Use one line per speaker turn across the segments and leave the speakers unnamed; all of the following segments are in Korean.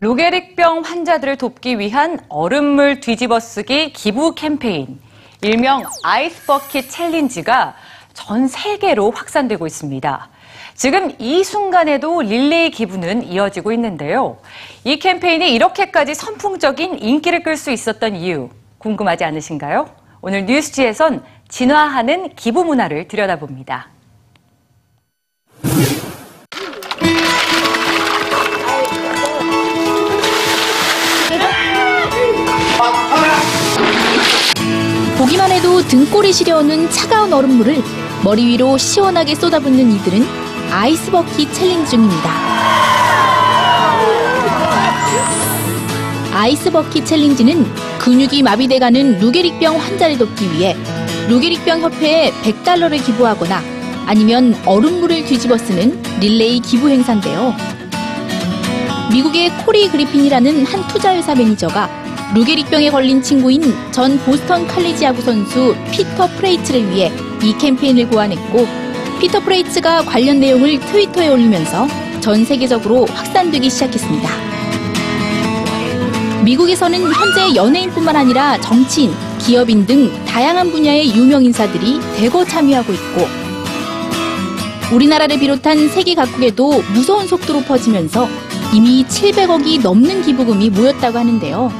로게릭병 환자들을 돕기 위한 얼음물 뒤집어쓰기 기부 캠페인, 일명 아이스버킷 챌린지가 전 세계로 확산되고 있습니다. 지금 이 순간에도 릴레이 기부는 이어지고 있는데요. 이 캠페인이 이렇게까지 선풍적인 인기를 끌 수 있었던 이유 궁금하지 않으신가요? 오늘 뉴스지에선 진화하는 기부 문화를 들여다봅니다.
보기만 해도 등골이 시려오는 차가운 얼음물을 머리 위로 시원하게 쏟아붓는 이들은 아이스버킷 챌린지 중입니다. 아이스버킷 챌린지는 근육이 마비돼가는 루게릭병 환자를 돕기 위해 루게릭병 협회에 100달러를 기부하거나 아니면 얼음물을 뒤집어 쓰는 릴레이 기부 행사인데요. 미국의 코리 그리핀이라는 한 투자회사 매니저가 루게릭병에 걸린 친구인 전 보스턴 칼리지 야구 선수 피터 프레이츠를 위해 이 캠페인을 고안했고 피터 프레이츠가 관련 내용을 트위터에 올리면서 전 세계적으로 확산되기 시작했습니다. 미국에서는 현재 연예인뿐만 아니라 정치인, 기업인 등 다양한 분야의 유명 인사들이 대거 참여하고 있고 우리나라를 비롯한 세계 각국에도 무서운 속도로 퍼지면서 이미 700억이 넘는 기부금이 모였다고 하는데요.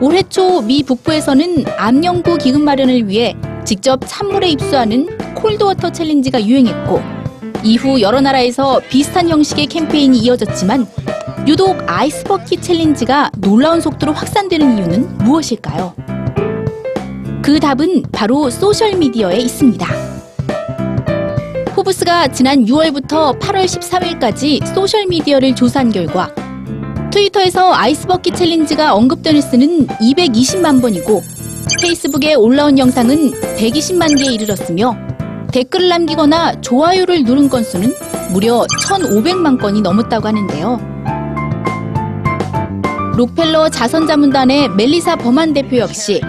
올해 초 미 북부에서는 암 연구 기금 마련을 위해 직접 찬물에 입수하는 cold water challenge가 유행했고 이후 여러 나라에서 비슷한 형식의 캠페인이 이어졌지만 유독 ice bucket challenge가 놀라운 속도로 확산되는 이유는 무엇일까요? 그 답은 바로 소셜미디어에 있습니다. 포브스가 지난 6월부터 8월 13일까지 소셜미디어를 조사한 결과 트위터에서 아이스버킷 챌린지가 언급된 횟수는 220만 번이고 페이스북에 올라온 영상은 120만 개에 이르렀으며 댓글을 남기거나 좋아요를 누른 건수는 무려 1,500만 건이 넘었다고 하는데요. 록펠러 자선자문단의 멜리사 범한 대표 역시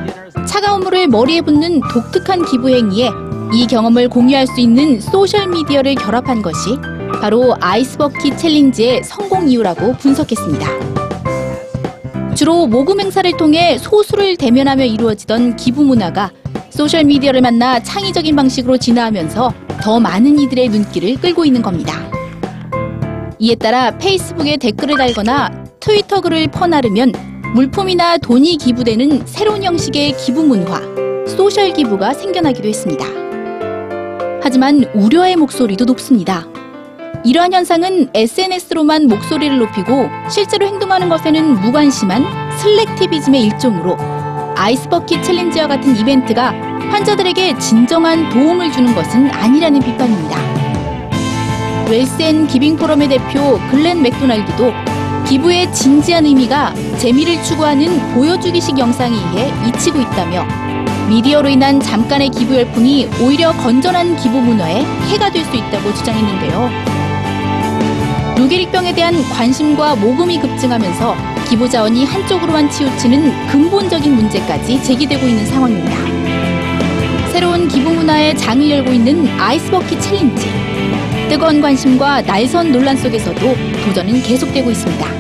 차가운 물을 머리에 붓는 독특한 기부 행위에 이 경험을 공유할 수 있는 소셜미디어를 결합한 것이 바로 아이스버킷 챌린지의 성공 이유라고 분석했습니다. 주로 모금 행사를 통해 소수를 대면하며 이루어지던 기부 문화가 소셜미디어를 만나 창의적인 방식으로 진화하면서 더 많은 이들의 눈길을 끌고 있는 겁니다. 이에 따라 페이스북에 댓글을 달거나 트위터 글을 퍼나르면 물품이나 돈이 기부되는 새로운 형식의 기부 문화, social 기부가 생겨나기도 했습니다. 하지만 우려의 목소리도 높습니다. 이러한 현상은 SNS로만 목소리를 높이고 실제로 행동하는 것에는 무관심한 slacktivism의 일종으로 ice bucket challenge와 같은 이벤트가 환자들에게 진정한 도움을 주는 것은 아니라는 비판입니다. Wealth and Giving Forum의 대표 글렌 맥도날드도 기부의 진지한 의미가 재미를 추구하는 보여주기식 영상에 의해 잊히고 있다며 미디어로 인한 잠깐의 기부 열풍이 오히려 건전한 기부 문화에 해가 될 수 있다고 주장했는데요. 루게릭병에 대한 관심과 모금이 급증하면서 기부 자원이 한쪽으로만 치우치는 근본적인 문제까지 제기되고 있는 상황입니다. 새로운 기부 문화의 장을 열고 있는 ice bucket challenge. 뜨거운 관심과 날선 논란 속에서도 도전은 계속되고 있습니다.